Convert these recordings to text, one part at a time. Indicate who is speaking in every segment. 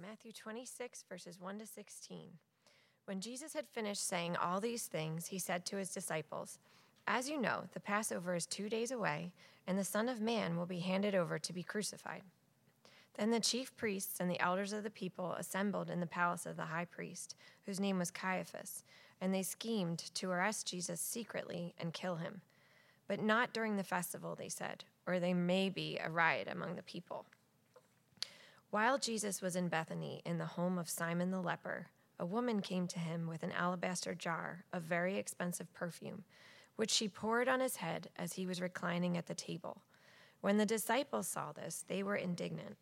Speaker 1: Matthew 26, verses 1 to 16. When Jesus had finished saying all these things, he said to his disciples, As you know, the Passover is two days away, and the Son of Man will be handed over to be crucified. Then the chief priests and the elders of the people assembled in the palace of the high priest, whose name was Caiaphas, and they schemed to arrest Jesus secretly and kill him. But not during the festival, they said, or there may be a riot among the people. While Jesus was in Bethany in the home of Simon the leper, a woman came to him with an alabaster jar of very expensive perfume, which she poured on his head as he was reclining at the table. When the disciples saw this, they were indignant.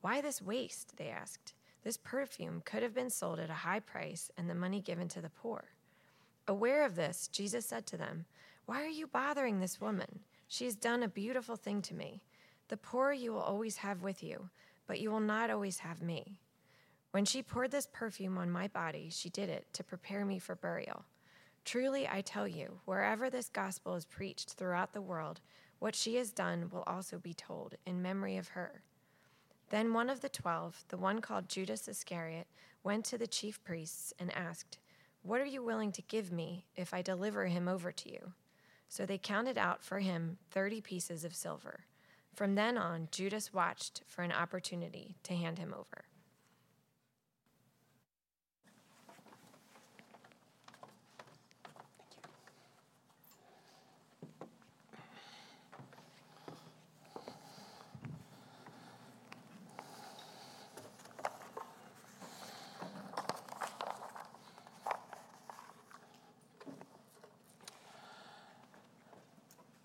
Speaker 1: Why this waste? They asked. This perfume could have been sold at a high price and the money given to the poor. Aware of this, Jesus said to them, Why are you bothering this woman? She has done a beautiful thing to me. The poor you will always have with you but you will not always have me. When she poured this perfume on my body, she did it to prepare me for burial. Truly, I tell you, wherever this gospel is preached throughout the world, what she has done will also be told in memory of her. Then one of the twelve, the one called Judas Iscariot, went to the chief priests and asked, What are you willing to give me if I deliver him over to you? So they counted out for him thirty pieces of silver. From then on, Judas watched for an opportunity to hand him over.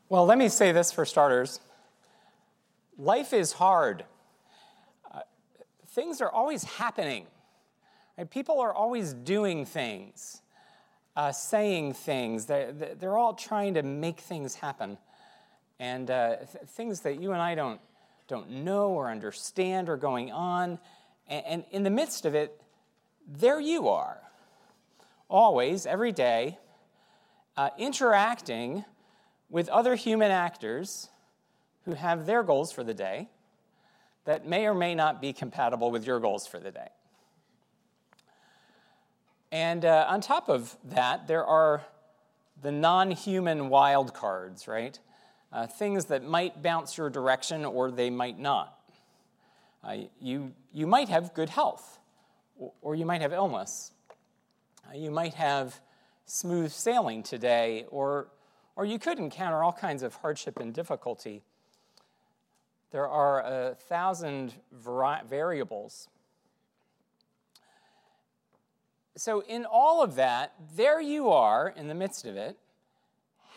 Speaker 2: Well, let me say this for starters life is hard. Uh, things are always happening. Right? People are always doing things, uh, saying things. They're, they're all trying to make things happen. And uh, th- things that you and I don't, don't know or understand are going on. And, and in the midst of it, there you are, always, every day, uh, interacting with other human actors who have their goals for the day that may or may not be compatible with your goals for the day. And uh, on top of that, there are the non human wild cards, right? Uh, things that might bounce your direction or they might not. Uh, you, you might have good health, or you might have illness. Uh, you might have smooth sailing today, or, or you could encounter all kinds of hardship and difficulty there are a thousand vari- variables. So, in all of that, there you are in the midst of it.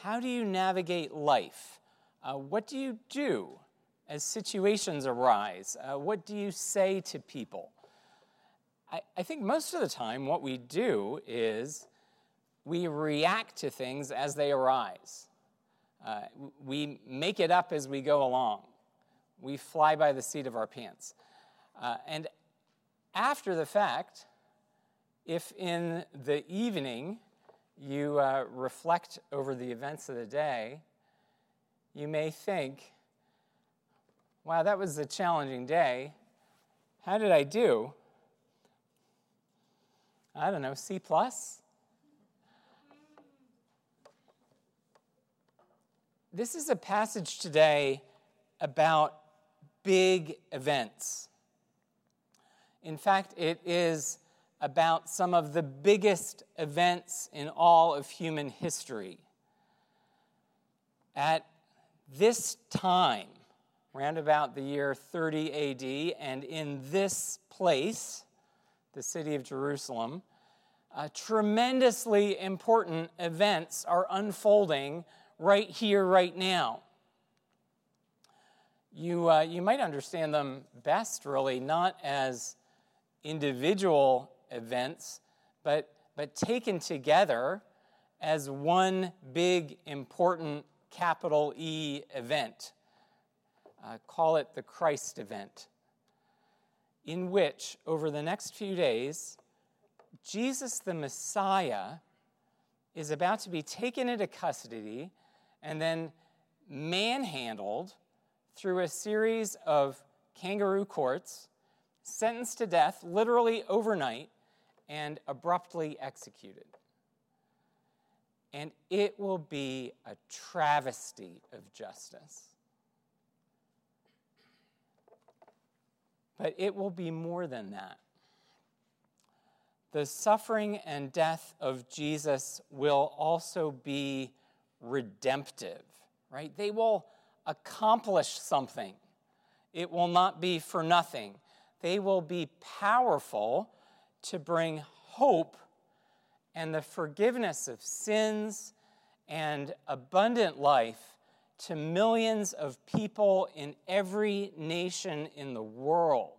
Speaker 2: How do you navigate life? Uh, what do you do as situations arise? Uh, what do you say to people? I, I think most of the time, what we do is we react to things as they arise. Uh, we make it up as we go along. We fly by the seat of our pants. Uh, and after the fact, if in the evening you uh, reflect over the events of the day, you may think, wow, that was a challenging day. How did I do? I don't know, C plus? This is a passage today about big events. In fact, it is about some of the biggest events in all of human history. At this time, round about the year 30 AD, and in this place, the city of Jerusalem, uh, tremendously important events are unfolding right here, right now you, uh, you might understand them best, really, not as individual events, but, but taken together as one big, important capital E event. Uh, call it the Christ event, in which, over the next few days, Jesus the Messiah is about to be taken into custody and then manhandled through a series of kangaroo courts, sentenced to death literally overnight and abruptly executed. And it will be a travesty of justice. But it will be more than that. The suffering and death of Jesus will also be redemptive, right? They will accomplish something. It will not be for nothing. They will be powerful to bring hope and the forgiveness of sins and abundant life to millions of people in every nation in the world.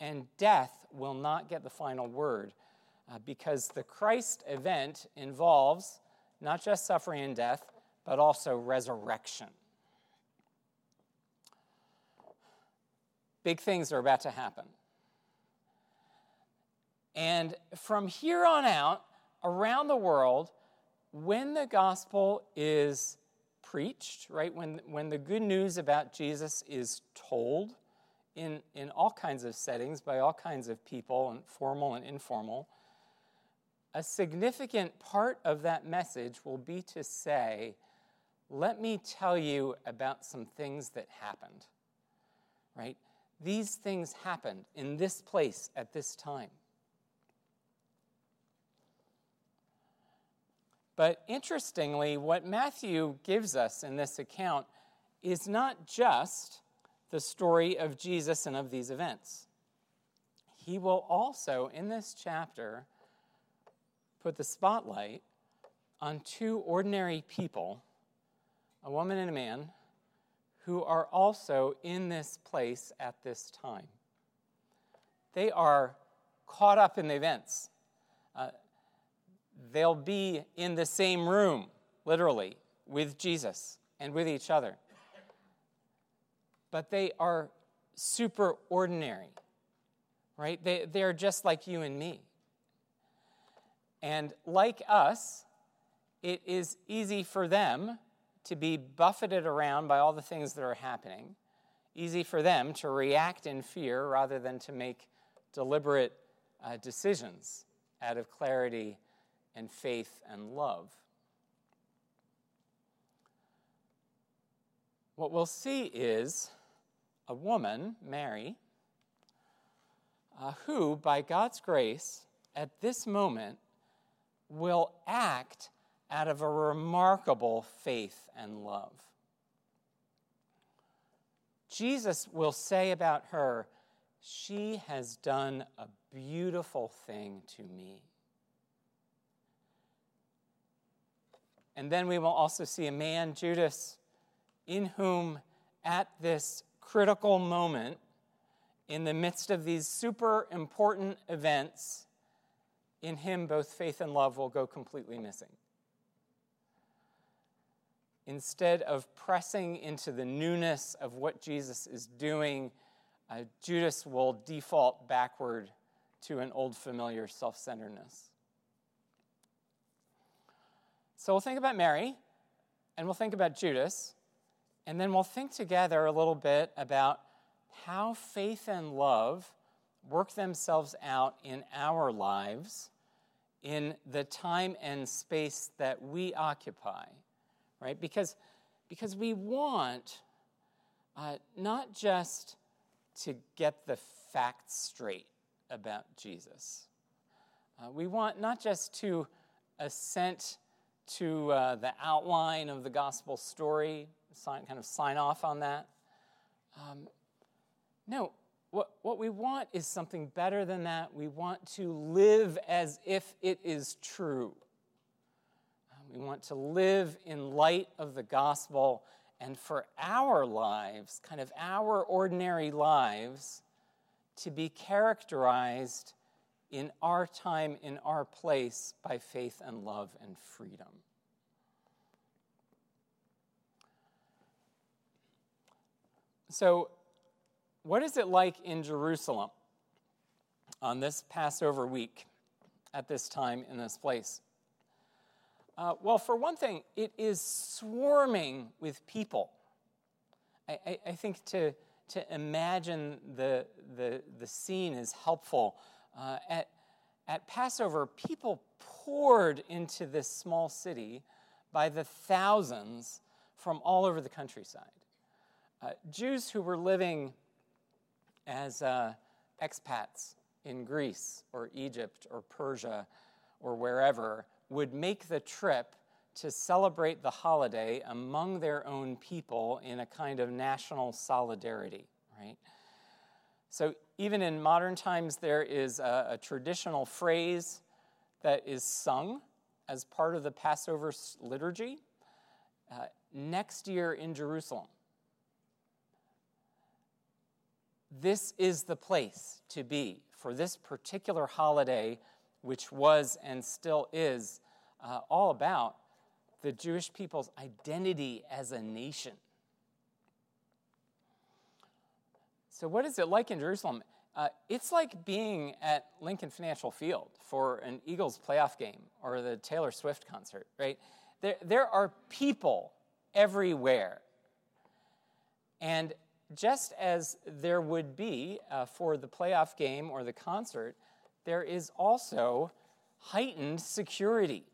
Speaker 2: And death will not get the final word uh, because the Christ event involves not just suffering and death, but also resurrection. Big things are about to happen. And from here on out, around the world, when the gospel is preached, right, when, when the good news about Jesus is told in, in all kinds of settings by all kinds of people, and formal and informal, a significant part of that message will be to say, let me tell you about some things that happened, right? These things happened in this place at this time. But interestingly, what Matthew gives us in this account is not just the story of Jesus and of these events. He will also, in this chapter, put the spotlight on two ordinary people, a woman and a man, who are also in this place at this time. They are caught up in the events. Uh, they'll be in the same room, literally, with Jesus and with each other. But they are super ordinary, right? They, they're just like you and me. And like us, it is easy for them to be buffeted around by all the things that are happening, easy for them to react in fear rather than to make deliberate uh, decisions out of clarity and faith and love. What we'll see is a woman, Mary, uh, who, by God's grace, at this moment will act out of a remarkable faith and love. Jesus will say about her, She has done a beautiful thing to me. And then we will also see a man, Judas, in whom at this critical moment, in the midst of these super important events, in him both faith and love will go completely missing. Instead of pressing into the newness of what Jesus is doing, uh, Judas will default backward to an old familiar self centeredness. So we'll think about Mary, and we'll think about Judas, and then we'll think together a little bit about how faith and love work themselves out in our lives in the time and space that we occupy, right? Because, because we want uh, not just to get the facts straight about Jesus, uh, we want not just to assent to uh, the outline of the gospel story, sign, kind of sign off on that. Um, no, what, what we want is something better than that. We want to live as if it is true. We want to live in light of the gospel and for our lives, kind of our ordinary lives, to be characterized in our time, in our place, by faith and love and freedom. So, what is it like in Jerusalem on this Passover week at this time in this place? Uh, well, for one thing, it is swarming with people. I, I, I think to, to imagine the, the, the scene is helpful. Uh, at, at Passover, people poured into this small city by the thousands from all over the countryside. Uh, Jews who were living as uh, expats in Greece or Egypt or Persia or wherever would make the trip to celebrate the holiday among their own people in a kind of national solidarity, right? So, even in modern times, there is a, a traditional phrase that is sung as part of the Passover liturgy uh, next year in Jerusalem. This is the place to be for this particular holiday, which was and still is uh, all about the Jewish people's identity as a nation. So, what is it like in Jerusalem? Uh, it's like being at Lincoln Financial Field for an Eagles playoff game or the Taylor Swift concert, right? There, there are people everywhere. And just as there would be uh, for the playoff game or the concert, there is also heightened security,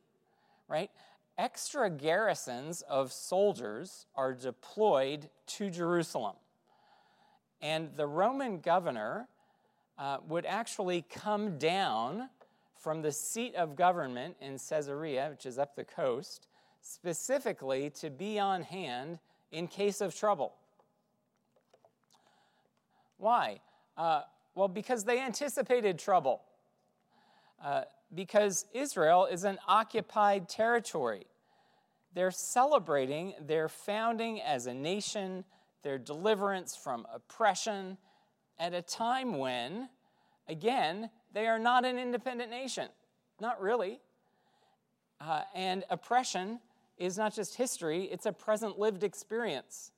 Speaker 2: right? Extra garrisons of soldiers are deployed to Jerusalem. And the Roman governor uh, would actually come down from the seat of government in Caesarea, which is up the coast, specifically to be on hand in case of trouble. Why? Uh, well, because they anticipated trouble. Uh, because Israel is an occupied territory. They're celebrating their founding as a nation, their deliverance from oppression, at a time when, again, they are not an independent nation. Not really. Uh, and oppression is not just history, it's a present lived experience.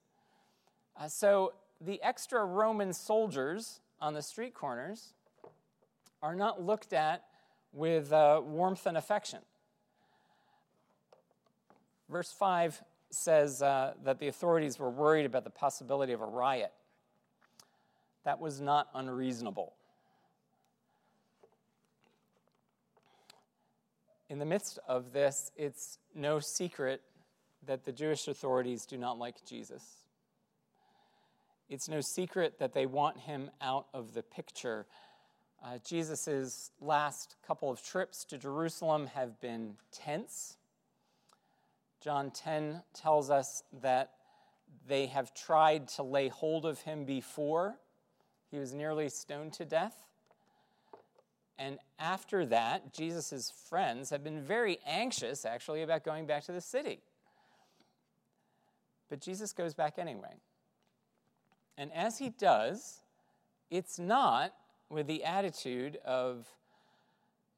Speaker 2: Uh, so the extra Roman soldiers on the street corners are not looked at with uh, warmth and affection. Verse 5 says uh, that the authorities were worried about the possibility of a riot. That was not unreasonable. In the midst of this, it's no secret that the Jewish authorities do not like Jesus. It's no secret that they want him out of the picture. Uh, Jesus' last couple of trips to Jerusalem have been tense. John 10 tells us that they have tried to lay hold of him before. He was nearly stoned to death. And after that, Jesus' friends have been very anxious, actually, about going back to the city. But Jesus goes back anyway. And as he does, it's not with the attitude of,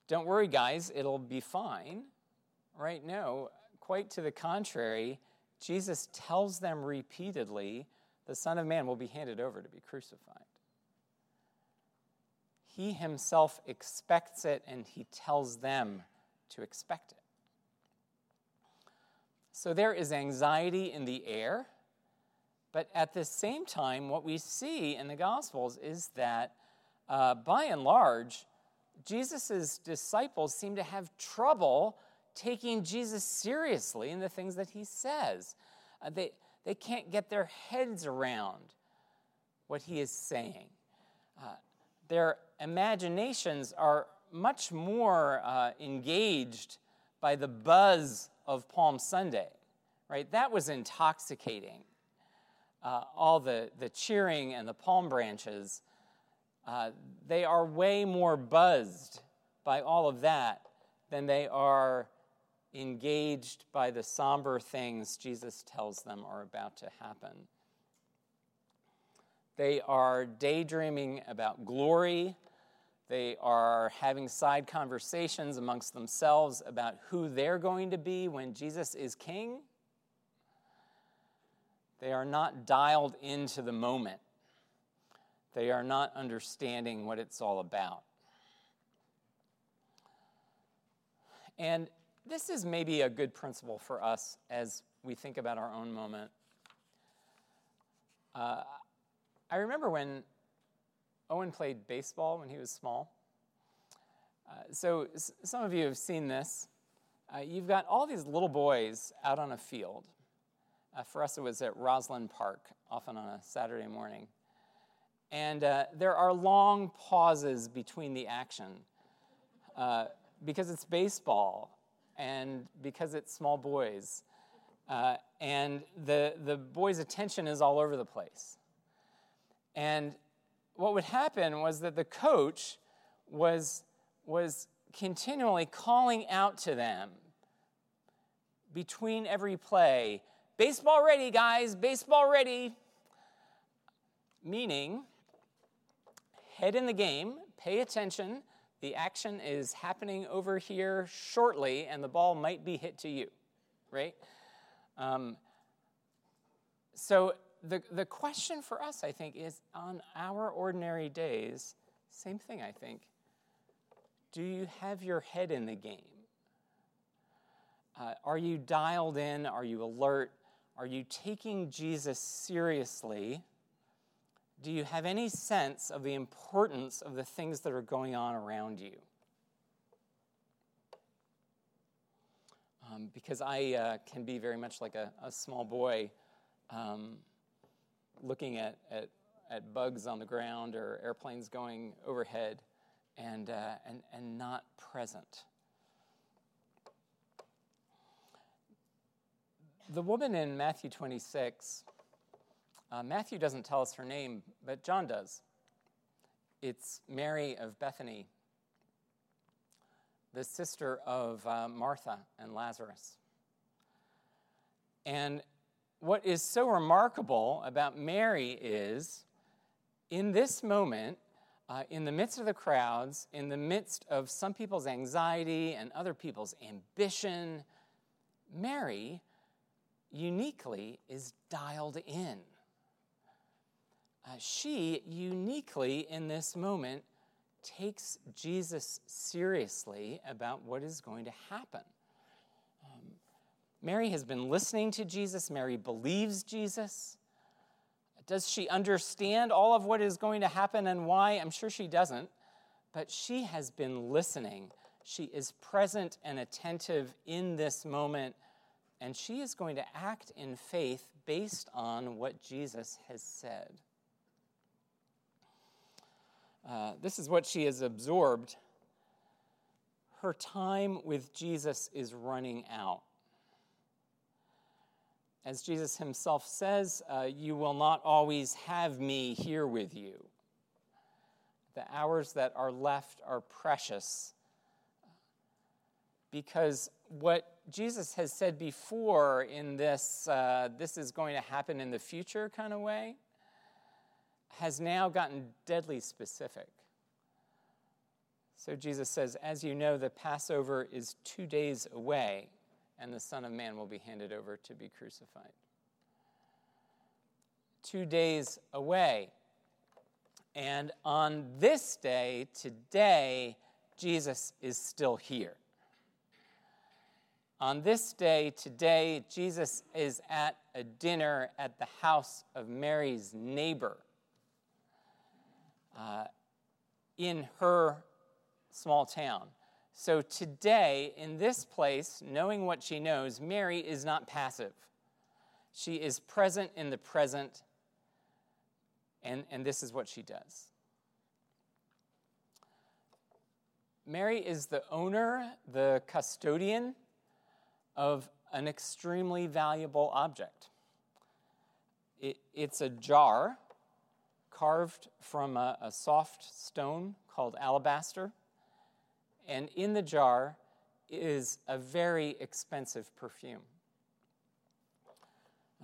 Speaker 2: don't worry, guys, it'll be fine. Right? No, quite to the contrary, Jesus tells them repeatedly, the Son of Man will be handed over to be crucified. He himself expects it and he tells them to expect it. So there is anxiety in the air but at the same time, what we see in the Gospels is that uh, by and large, Jesus' disciples seem to have trouble taking Jesus seriously in the things that he says. Uh, they, they can't get their heads around what he is saying. Uh, their imaginations are much more uh, engaged by the buzz of Palm Sunday, right? That was intoxicating uh, all the, the cheering and the palm branches, uh, they are way more buzzed by all of that than they are engaged by the somber things Jesus tells them are about to happen. They are daydreaming about glory. They are having side conversations amongst themselves about who they're going to be when Jesus is king. They are not dialed into the moment. They are not understanding what it's all about. And this is maybe a good principle for us as we think about our own moment. Uh, I remember when Owen played baseball when he was small. Uh, so, s- some of you have seen this. Uh, you've got all these little boys out on a field. Uh, for us, it was at Roslyn Park, often on a Saturday morning. And uh, there are long pauses between the action uh, because it's baseball and because it's small boys. Uh, and the, the boys' attention is all over the place. And what would happen was that the coach was, was continually calling out to them between every play baseball ready, guys, baseball ready. Meaning, head in the game, pay attention. The action is happening over here shortly, and the ball might be hit to you, right? Um, so, the, the question for us, I think, is on our ordinary days, same thing, I think. Do you have your head in the game? Uh, are you dialed in? Are you alert? Are you taking Jesus seriously? Do you have any sense of the importance of the things that are going on around you? Um, because I uh, can be very much like a, a small boy um, looking at, at, at, bugs on the ground or airplanes going overhead and, uh, and, and not present. The woman in Matthew 26, uh, Matthew doesn't tell us her name, but John does. It's Mary of Bethany, the sister of uh, Martha and Lazarus. And what is so remarkable about Mary is in this moment, uh, in the midst of the crowds, in the midst of some people's anxiety and other people's ambition, Mary uniquely is dialed in. Uh, she uniquely in this moment takes Jesus seriously about what is going to happen. Um, Mary has been listening to Jesus, Mary believes Jesus. Does she understand all of what is going to happen and why? I'm sure she doesn't, but she has been listening. She is present and attentive in this moment and she is going to act in faith based on what Jesus has said. Uh, this is what she has absorbed. Her time with Jesus is running out. As Jesus himself says, uh, You will not always have me here with you. The hours that are left are precious because what Jesus has said before in this, uh, this is going to happen in the future kind of way, has now gotten deadly specific. So Jesus says, As you know, the Passover is two days away, and the Son of Man will be handed over to be crucified. Two days away. And on this day, today, Jesus is still here. On this day, today, Jesus is at a dinner at the house of Mary's neighbor uh, in her small town. So today, in this place, knowing what she knows, Mary is not passive. She is present in the present, and, and this is what she does. Mary is the owner, the custodian of an extremely valuable object. It, it's a jar carved from a, a soft stone called alabaster, and in the jar is a very expensive perfume.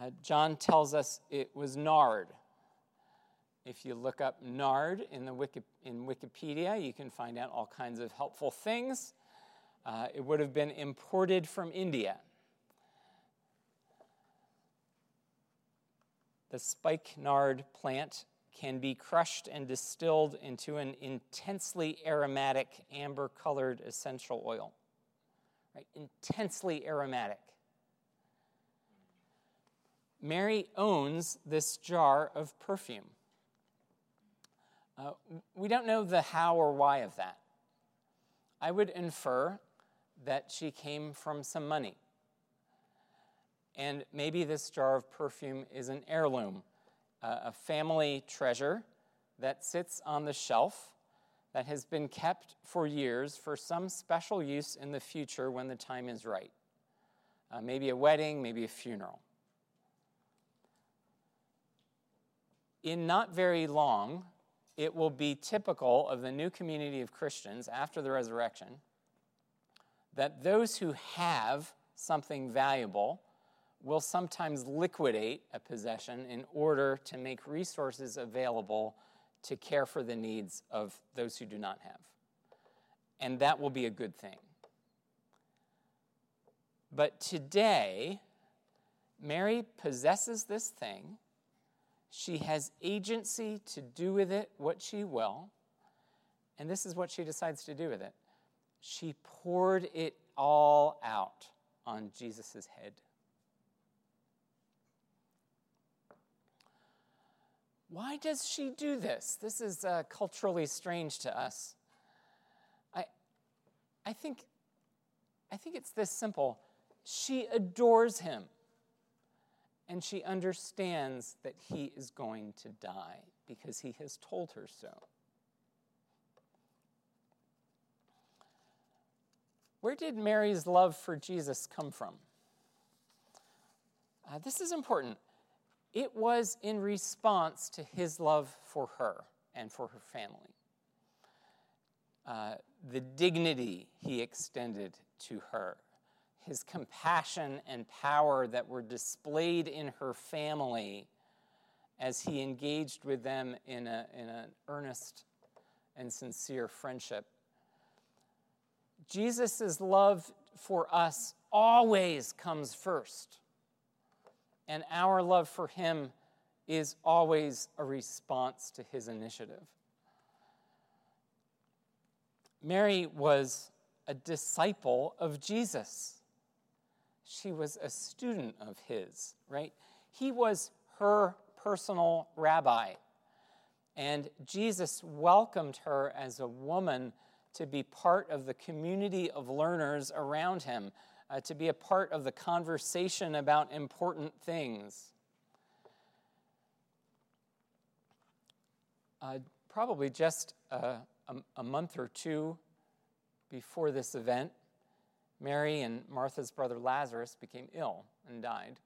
Speaker 2: Uh, John tells us it was nard. If you look up nard in, the Wiki, in Wikipedia, you can find out all kinds of helpful things. Uh, it would have been imported from India. The spikenard plant can be crushed and distilled into an intensely aromatic amber colored essential oil. Right? Intensely aromatic. Mary owns this jar of perfume. Uh, we don't know the how or why of that. I would infer that she came from some money. And maybe this jar of perfume is an heirloom, a family treasure that sits on the shelf that has been kept for years for some special use in the future when the time is right. Uh, maybe a wedding, maybe a funeral. In not very long, it will be typical of the new community of Christians after the resurrection that those who have something valuable will sometimes liquidate a possession in order to make resources available to care for the needs of those who do not have. And that will be a good thing. But today, Mary possesses this thing. She has agency to do with it what she will. And this is what she decides to do with it. She poured it all out on Jesus' head. Why does she do this? This is uh, culturally strange to us. I, I, think, I think it's this simple. She adores him, and she understands that he is going to die because he has told her so. Where did Mary's love for Jesus come from? Uh, this is important. It was in response to his love for her and for her family. Uh, the dignity he extended to her, his compassion and power that were displayed in her family as he engaged with them in, a, in an earnest and sincere friendship. Jesus' love for us always comes first and our love for him is always a response to his initiative. Mary was a disciple of Jesus. She was a student of his, right? He was her personal rabbi. And Jesus welcomed her as a woman to be part of the community of learners around him uh, to be a part of the conversation about important things. Uh, probably just a, a, a month or two before this event, Mary and Martha's brother Lazarus became ill and died.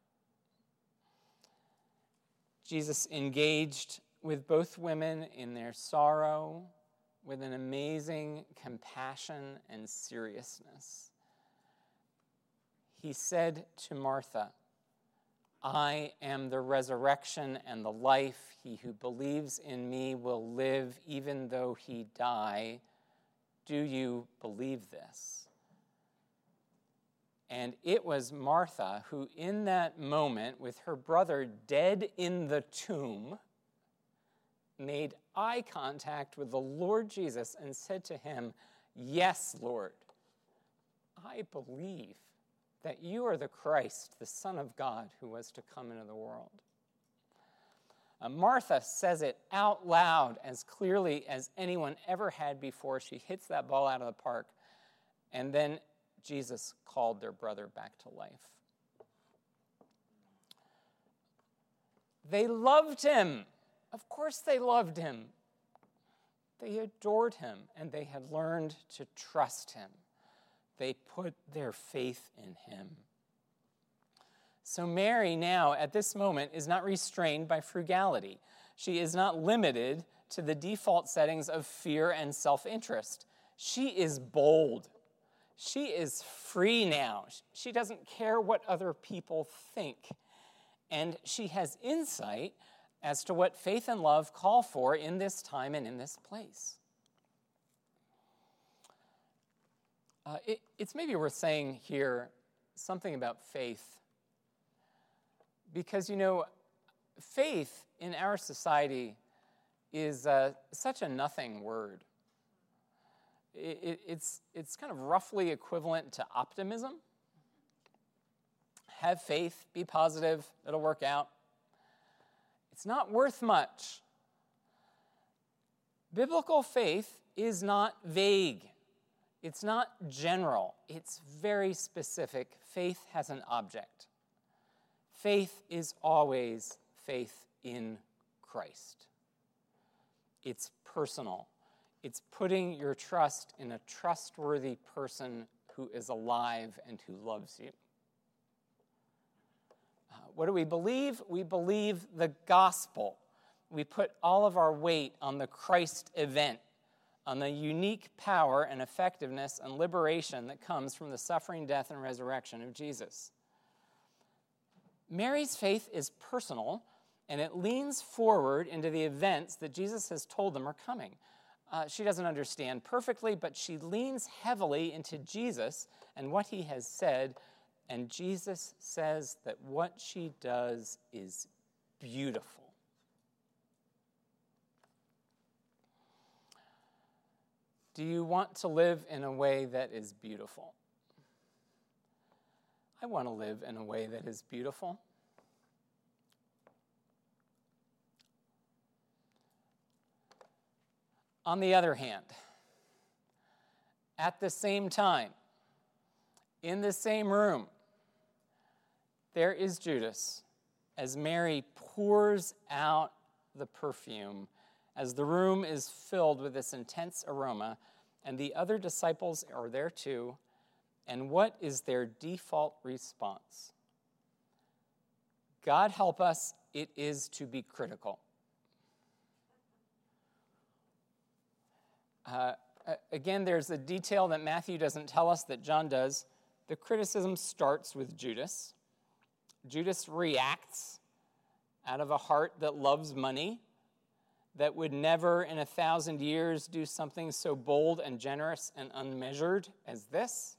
Speaker 2: Jesus engaged with both women in their sorrow with an amazing compassion and seriousness he said to Martha, I am the resurrection and the life. He who believes in me will live even though he die. Do you believe this? And it was Martha who, in that moment, with her brother dead in the tomb, made eye contact with the Lord Jesus and said to him, Yes, Lord, I believe that you are the Christ, the Son of God, who was to come into the world. Uh, Martha says it out loud as clearly as anyone ever had before. She hits that ball out of the park. And then Jesus called their brother back to life. They loved him. Of course, they loved him. They adored him, and they had learned to trust him. They put their faith in him. So, Mary now, at this moment, is not restrained by frugality. She is not limited to the default settings of fear and self interest. She is bold. She is free now. She doesn't care what other people think. And she has insight as to what faith and love call for in this time and in this place. Uh, it, it's maybe worth saying here something about faith. Because, you know, faith in our society is uh, such a nothing word. It, it, it's, it's kind of roughly equivalent to optimism. Have faith, be positive, it'll work out. It's not worth much. Biblical faith is not vague, it's not general, it's very specific. Faith has an object. Faith is always faith in Christ. It's personal. It's putting your trust in a trustworthy person who is alive and who loves you. Uh, what do we believe? We believe the gospel. We put all of our weight on the Christ event, on the unique power and effectiveness and liberation that comes from the suffering, death, and resurrection of Jesus. Mary's faith is personal and it leans forward into the events that Jesus has told them are coming. Uh, she doesn't understand perfectly, but she leans heavily into Jesus and what he has said. And Jesus says that what she does is beautiful. Do you want to live in a way that is beautiful? I want to live in a way that is beautiful. On the other hand, at the same time, in the same room, there is Judas as Mary pours out the perfume, as the room is filled with this intense aroma, and the other disciples are there too. And what is their default response? God help us, it is to be critical. Uh, again, there's a detail that Matthew doesn't tell us that John does. The criticism starts with Judas. Judas reacts out of a heart that loves money, that would never in a thousand years do something so bold and generous and unmeasured as this.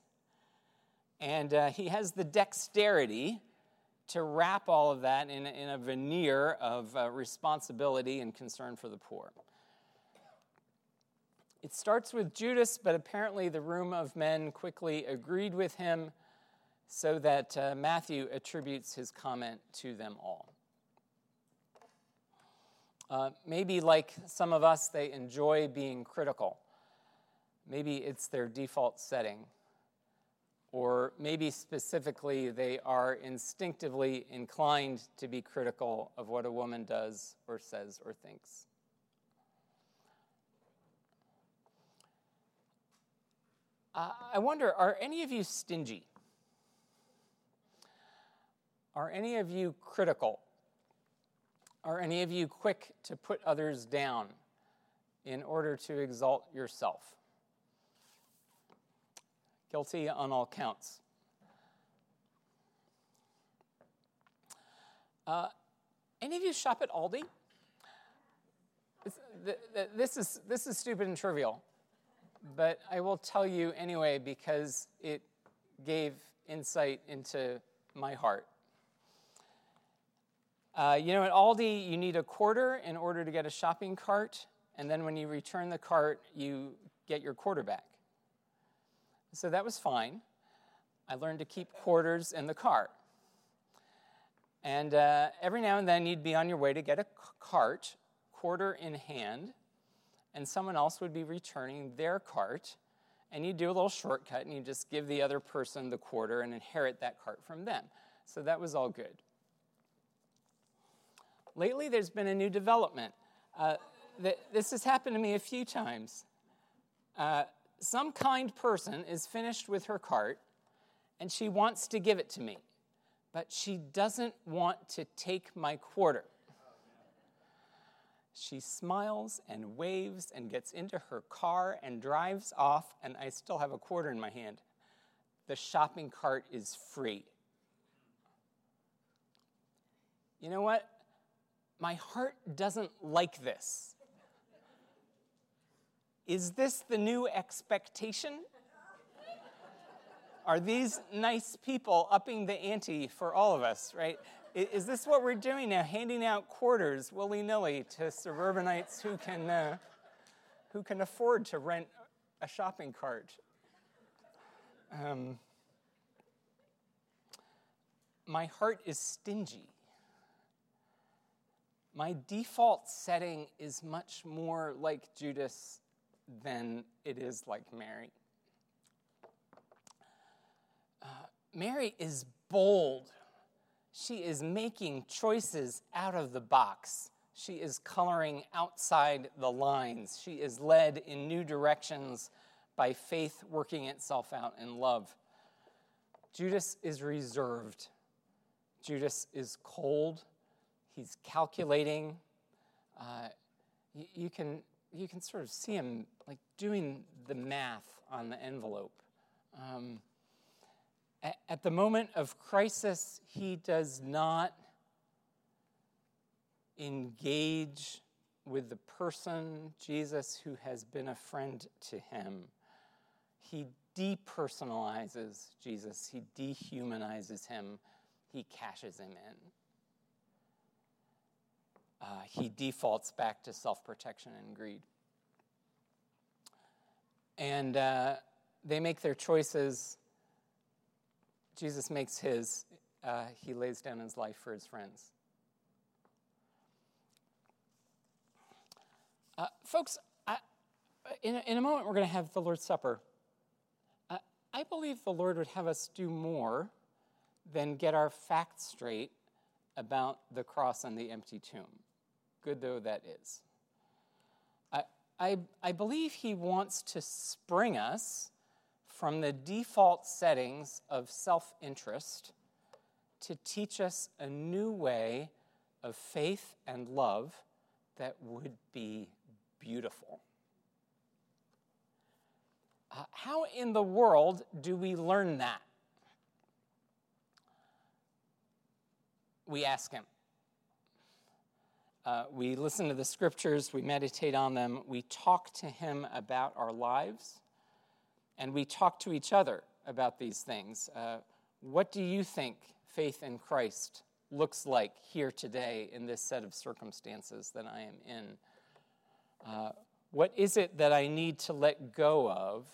Speaker 2: And uh, he has the dexterity to wrap all of that in, in a veneer of uh, responsibility and concern for the poor. It starts with Judas, but apparently the room of men quickly agreed with him so that uh, Matthew attributes his comment to them all. Uh, maybe, like some of us, they enjoy being critical. Maybe it's their default setting. Or maybe specifically, they are instinctively inclined to be critical of what a woman does or says or thinks. Uh, I wonder are any of you stingy? Are any of you critical? Are any of you quick to put others down in order to exalt yourself? Guilty on all counts. Uh, any of you shop at Aldi? This, is, this is stupid and trivial but I will tell you anyway because it gave insight into my heart. Uh, you know, at Aldi, you need a quarter in order to get a shopping cart, and then when you return the cart, you get your quarter back. So that was fine. I learned to keep quarters in the cart. And uh, every now and then, you'd be on your way to get a cart, quarter in hand, and someone else would be returning their cart, and you'd do a little shortcut and you just give the other person the quarter and inherit that cart from them. So that was all good. Lately, there's been a new development. Uh, th- this has happened to me a few times. Uh, some kind person is finished with her cart and she wants to give it to me, but she doesn't want to take my quarter. She smiles and waves and gets into her car and drives off, and I still have a quarter in my hand. The shopping cart is free. You know what? My heart doesn't like this. Is this the new expectation? Are these nice people upping the ante for all of us, right? Is this what we're doing now, handing out quarters willy nilly to suburbanites who can, uh, who can afford to rent a shopping cart? Um, my heart is stingy. My default setting is much more like Judas than it is like Mary. Uh, Mary is bold. She is making choices out of the box. She is coloring outside the lines. She is led in new directions by faith working itself out in love. Judas is reserved. Judas is cold. He's calculating. Uh, you, you, can, you can sort of see him like doing the math on the envelope. Um, at, at the moment of crisis, he does not engage with the person, Jesus, who has been a friend to him. He depersonalizes Jesus, he dehumanizes him, he cashes him in. Uh, he defaults back to self protection and greed. And uh, they make their choices. Jesus makes his. Uh, he lays down his life for his friends. Uh, folks, I, in, a, in a moment we're going to have the Lord's Supper. Uh, I believe the Lord would have us do more than get our facts straight about the cross and the empty tomb, good though that is. I, I, I believe He wants to spring us from the default settings of self interest to teach us a new way of faith and love that would be beautiful. Uh, how in the world do we learn that? We ask Him. Uh, we listen to the scriptures, we meditate on them, we talk to Him about our lives, and we talk to each other about these things. Uh, what do you think faith in Christ looks like here today in this set of circumstances that I am in? Uh, what is it that I need to let go of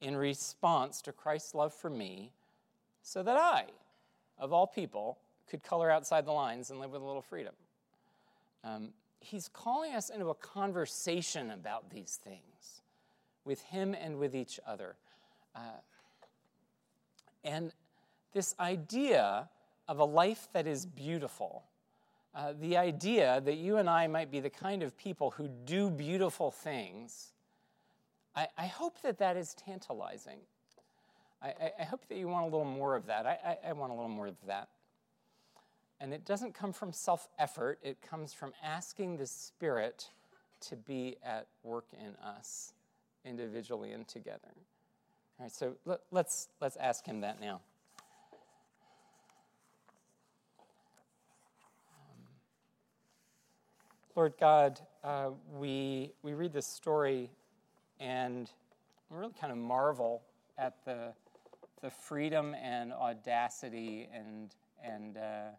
Speaker 2: in response to Christ's love for me so that I, of all people, could color outside the lines and live with a little freedom? Um, he's calling us into a conversation about these things with him and with each other. Uh, and this idea of a life that is beautiful uh, the idea that you and I might be the kind of people who do beautiful things, I, I hope that that is tantalizing. I, I, I, hope that you want a little more of that. I, I want a little more of that. And it doesn't come from self effort, it comes from asking the Spirit to be at work in us, individually and together. All right, so let, let's, let's ask Him that now. Lord God, uh, we, we read this story and we really kind of marvel at the, the freedom and audacity and, and uh,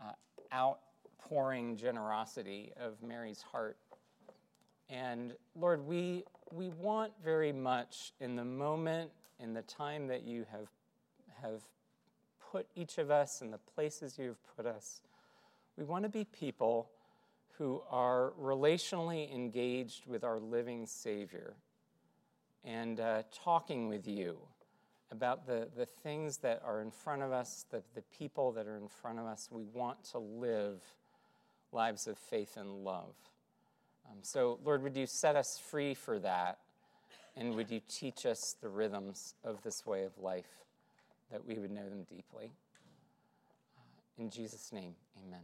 Speaker 2: uh, outpouring generosity of Mary's heart. And Lord, we, we want very much in the moment, in the time that you have, have put each of us in the places you have put us, we want to be people who are relationally engaged with our living Savior and uh, talking with you about the, the things that are in front of us, the, the people that are in front of us. We want to live lives of faith and love. Um, so, Lord, would you set us free for that? And would you teach us the rhythms of this way of life that we would know them deeply? In Jesus' name, amen.